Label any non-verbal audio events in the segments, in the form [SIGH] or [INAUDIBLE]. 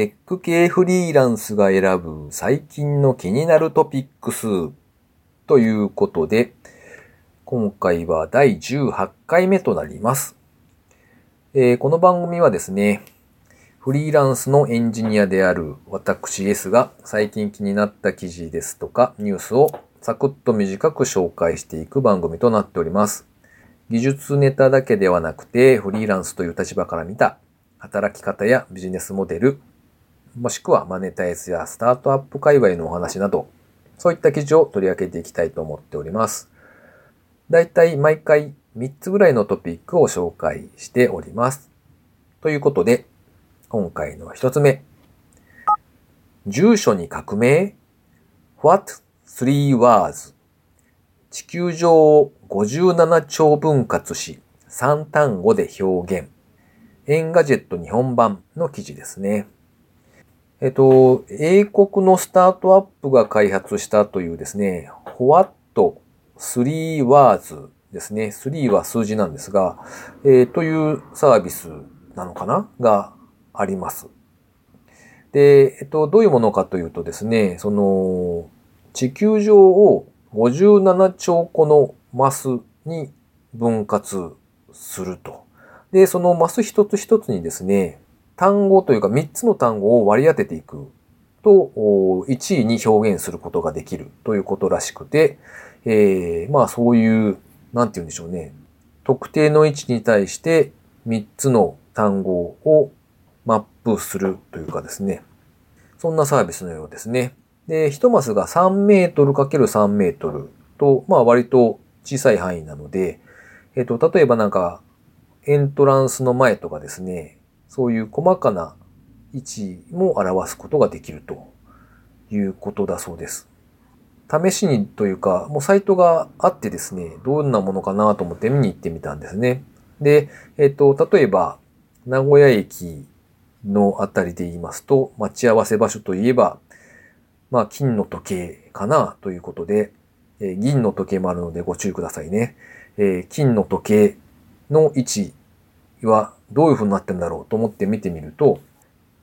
テック系フリーランスが選ぶ最近の気になるトピックスということで、今回は第18回目となります。えー、この番組はですね、フリーランスのエンジニアである私 S が最近気になった記事ですとかニュースをサクッと短く紹介していく番組となっております。技術ネタだけではなくてフリーランスという立場から見た働き方やビジネスモデル、もしくはマネタイズやスタートアップ界隈のお話など、そういった記事を取り上げていきたいと思っております。だいたい毎回3つぐらいのトピックを紹介しております。ということで、今回の1つ目。住所に革命 ?What three words? 地球上を57超分割し3単語で表現。 Engadget 日本版の記事ですね。えっと、英国のスタートアップが開発したというですね、What Three Words ですね。3は数字なんですが、えー、というサービスなのかな？があります。で、えっと、どういうものかというとですね、その、地球上を57兆個のマスに分割すると。で、そのマス一つ一つにですね、単語というか3つの単語を割り当てていくと、1位に表現することができるということらしくて、えー、まあそういう、なんて言うんでしょうね。特定の位置に対して3つの単語をマップするというかですね。そんなサービスのようですね。で、1マスが3メートル ×3 メートルと、まあ割と小さい範囲なので、えっ、と、例えばなんかエントランスの前とかですね、そういう細かな位置も表すことができるということだそうです。試しにというか、もうサイトがあってですね、どんなものかなと思って見に行ってみたんですね。で、えっと、例えば、名古屋駅のあたりで言いますと、待ち合わせ場所といえば、まあ、金の時計かなということで、えー、銀の時計もあるのでご注意くださいね。えー、金の時計の位置はどういう風になってんだろうと思って見てみると、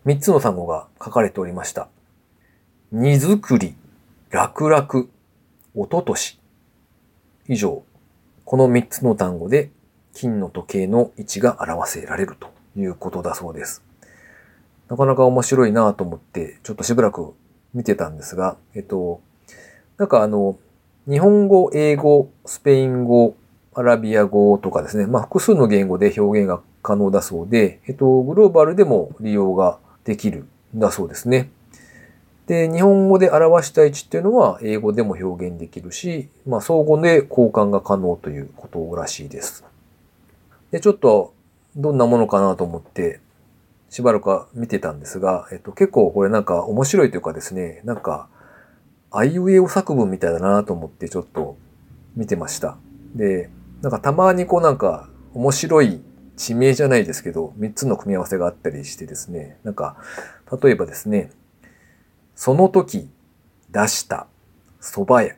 3つの単語が書かれておりました。荷造り、楽々、おととし。以上、この3つの単語で金の時計の位置が表せられるということだそうです。なかなか面白いなと思って、ちょっとしばらく見てたんですが、えっと、なんかあの、日本語、英語、スペイン語、アラビア語とかですね、まあ複数の言語で表現が可能だそうで、えっと、グローバルでも利用ができるんだそうですね。で、日本語で表した位置っていうのは英語でも表現できるし、まあ相互で交換が可能ということらしいです。で、ちょっとどんなものかなと思ってしばらく見てたんですが、えっと結構これなんか面白いというかですね、なんか、あいうえお作文みたいだなと思ってちょっと見てました。で、なんかたまにこうなんか面白い地名じゃないですけど、3つの組み合わせがあったりしてですね、なんか、例えばですね、その時出した蕎麦屋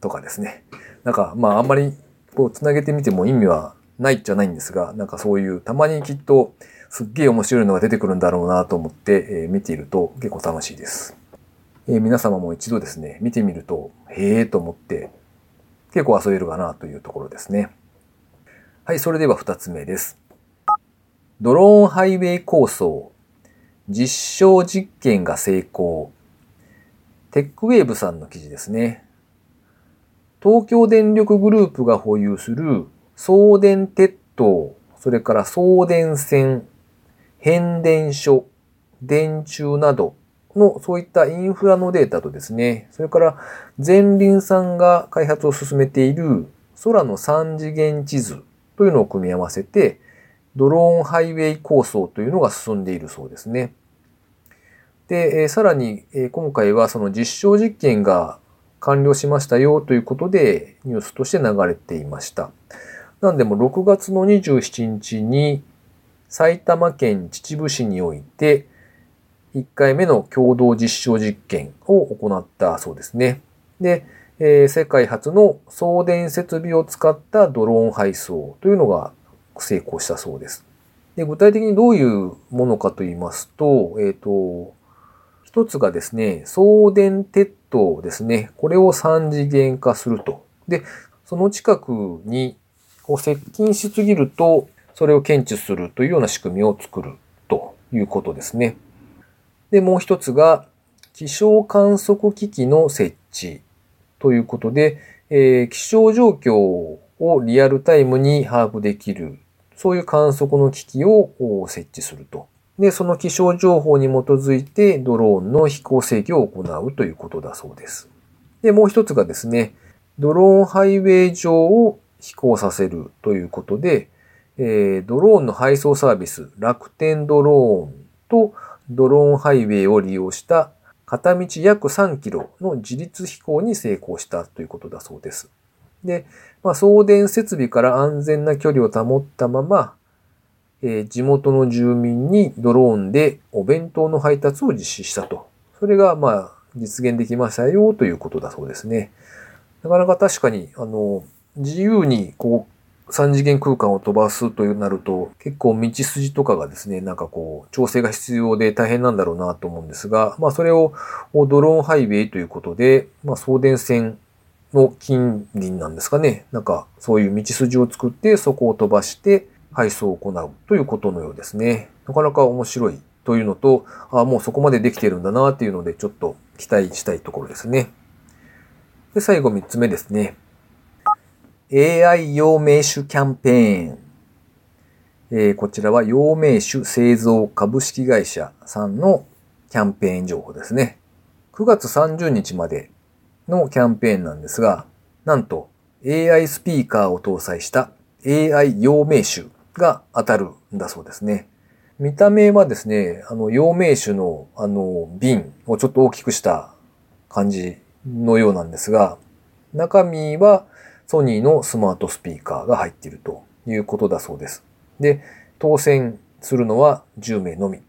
とかですね。なんか、まああんまりこう繋げてみても意味はないじゃないんですが、なんかそういうたまにきっとすっげえ面白いのが出てくるんだろうなと思って、えー、見ていると結構楽しいです。えー、皆様も一度ですね、見てみると、へえと思って結構遊べるかなというところですね。はい、それでは二つ目です。ドローンハイウェイ構想。実証実験が成功。テックウェーブさんの記事ですね。東京電力グループが保有する送電鉄塔、それから送電線、変電所、電柱などのそういったインフラのデータとですね、それから前輪さんが開発を進めている空の3次元地図というのを組み合わせて、ドローンハイウェイ構想というのが進んでいるそうですね。で、えさらにえ今回はその実証実験が完了しましたよということでニュースとして流れていました。なんでも6月の27日に埼玉県秩父市において1回目の共同実証実験を行ったそうですね。で、えー、世界初の送電設備を使ったドローン配送というのが成功したそうです。で、具体的にどういうものかと言いますと、えっ、ー、と、一つがですね、送電鉄塔ですね。これを3次元化すると。で、その近くにこう接近しすぎると、それを検知するというような仕組みを作るということですね。で、もう一つが、気象観測機器の設置ということで、えー、気象状況をリアルタイムに把握できる、そういう観測の機器を設置すると。で、その気象情報に基づいてドローンの飛行制御を行うということだそうです。で、もう一つがですね、ドローンハイウェイ上を飛行させるということで、えー、ドローンの配送サービス、楽天ドローンとドローンハイウェイを利用した片道約3キロの自立飛行に成功したということだそうです。で、まあ、送電設備から安全な距離を保ったまま、えー、地元の住民にドローンでお弁当の配達を実施したと。それが、まあ、実現できましたよということだそうですね。なかなか確かに、あの、自由にこう3次元空間を飛ばすというなると、結構道筋とかがですね、なんかこう、調整が必要で大変なんだろうなと思うんですが、まあそれをドローンハイウェイということで、まあ送電線の近隣なんですかね。なんかそういう道筋を作ってそこを飛ばして配送を行うということのようですね。なかなか面白いというのと、ああもうそこまでできてるんだなっていうのでちょっと期待したいところですね。で、最後3つ目ですね。AI 陽明酒キャンペーン。えー、こちらは陽明酒製造株式会社さんのキャンペーン情報ですね。9月30日までのキャンペーンなんですが、なんと AI スピーカーを搭載した AI 陽明酒が当たるんだそうですね。見た目はですね、あの、陽明酒のあの、瓶をちょっと大きくした感じのようなんですが、中身はソニーのスマートスピーカーが入っているということだそうです。で、当選するのは10名のみ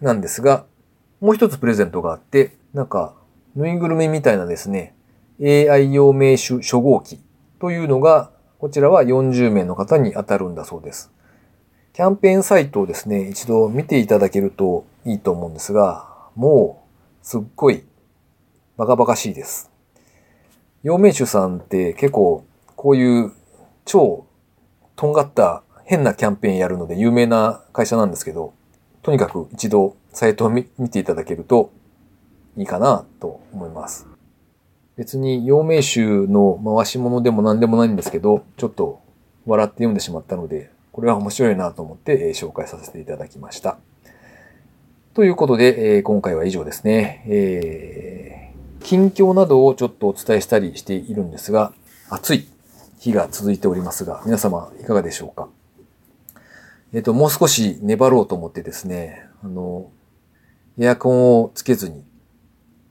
なんですが、もう一つプレゼントがあって、なんか、ぬいぐるみみたいなですね、AI 用名手初号機というのが、こちらは40名の方に当たるんだそうです。キャンペーンサイトをですね、一度見ていただけるといいと思うんですが、もう、すっごい、バカバカしいです。陽明酒さんって結構こういう超とんがった変なキャンペーンやるので有名な会社なんですけど、とにかく一度サイトを見 [LAUGHS] ていただけるといいかなと思います。別に陽明酒の回し物でも何でもないんですけど、ちょっと笑って読んでしまったので、これは面白いなと思って紹介させていただきました。ということで、え今回は以上ですね。えー、近況などをちょっとお伝えしたりしているんですが、暑い日が続いておりますが、皆様いかがでしょうか？えっ、と、もう少し粘ろうと思ってですね、あの、エアコンをつけずに、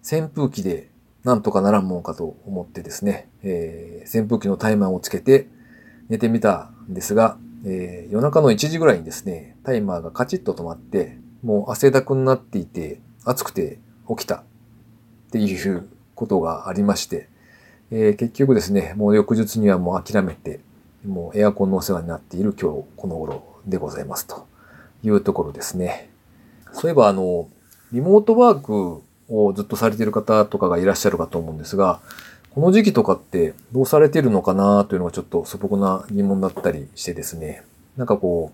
扇風機でなんとかならんもんかと思ってですね、えー、扇風機のタイマーをつけて寝てみたんですが、えー、夜中の1時ぐらいにですね、タイマーがカチッと止まって、もう汗だくになっていて、暑くて起きたっていうことがありまして、えー、結局ですね、もう翌日にはもう諦めて、もうエアコンのお世話になっている今日この頃でございますというところですね。そういえばあの、リモートワークをずっとされている方とかがいらっしゃるかと思うんですが、この時期とかってどうされてるのかなというのがちょっと素朴な疑問だったりしてですね。なんかこ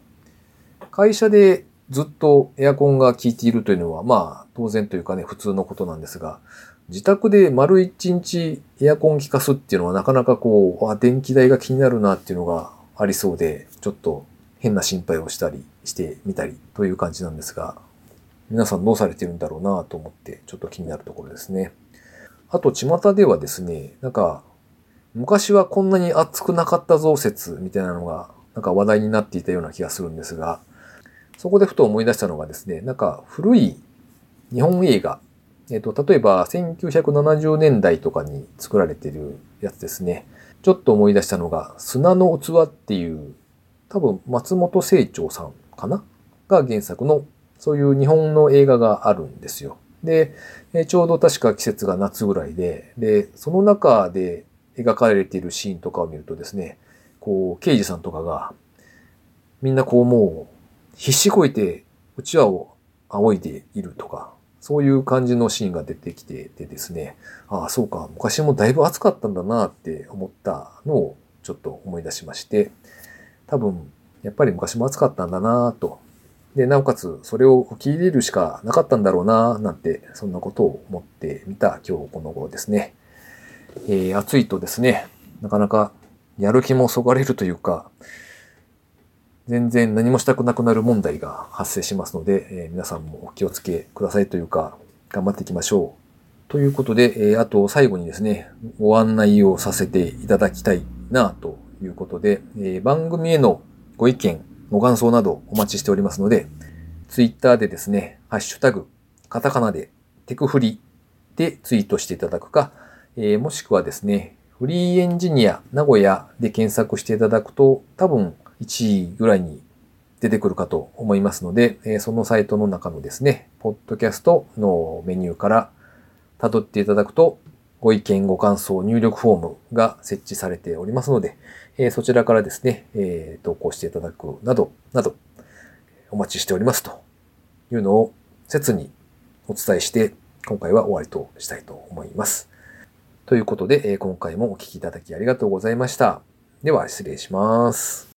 う、会社でずっとエアコンが効いているというのはまあ当然というかね普通のことなんですが、自宅で丸一日エアコン効かすっていうのはなかなかこう、あ、電気代が気になるなっていうのがありそうで、ちょっと変な心配をしたりしてみたりという感じなんですが、皆さんどうされてるんだろうなと思ってちょっと気になるところですね。あと、巷ではですね、なんか、昔はこんなに暑くなかった増設みたいなのが、なんか話題になっていたような気がするんですが、そこでふと思い出したのがですね、なんか古い日本映画えっ、と、例えば1970年代とかに作られてるやつですね。ちょっと思い出したのが、砂の器っていう、多分松本清張さんかな？が原作の、そういう日本の映画があるんですよ。で、ちょうど確か季節が夏ぐらいで、で、その中で描かれているシーンとかを見るとですね、こう、刑事さんとかが、みんなこうもう、必死こいてうちわを仰いでいるとか、そういう感じのシーンが出てきててですね、ああ、そうか、昔もだいぶ暑かったんだなって思ったのをちょっと思い出しまして、多分、やっぱり昔も暑かったんだなと。で、なおかつ、それを受け入れるしかなかったんだろうななんて、そんなことを思ってみた今日この頃ですね。えー、暑いとですね、なかなかやる気もそがれるというか、全然何もしたくなくなる問題が発生しますので、えー、皆さんもお気をつけくださいというか、頑張っていきましょう。ということで、えー、あと最後にですね、ご案内をさせていただきたいなということで、えー、番組へのご意見、ご感想などお待ちしておりますので、ツイッターでですね、ハッシュタグ、カタカナでテクフリでツイートしていただくか、え、もしくはですね、フリーエンジニア名古屋で検索していただくと、多分1位ぐらいに出てくるかと思いますので、えそのサイトの中のですね、ポッドキャストのメニューから辿っていただくと、ご意見、ご感想、入力フォームが設置されておりますので、えそちらからですね、え投稿していただくなど、など、お待ちしておりますというのを切にお伝えして、今回は終わりとしたいと思います。ということで、今回もお聴きいただきありがとうございました。では失礼します。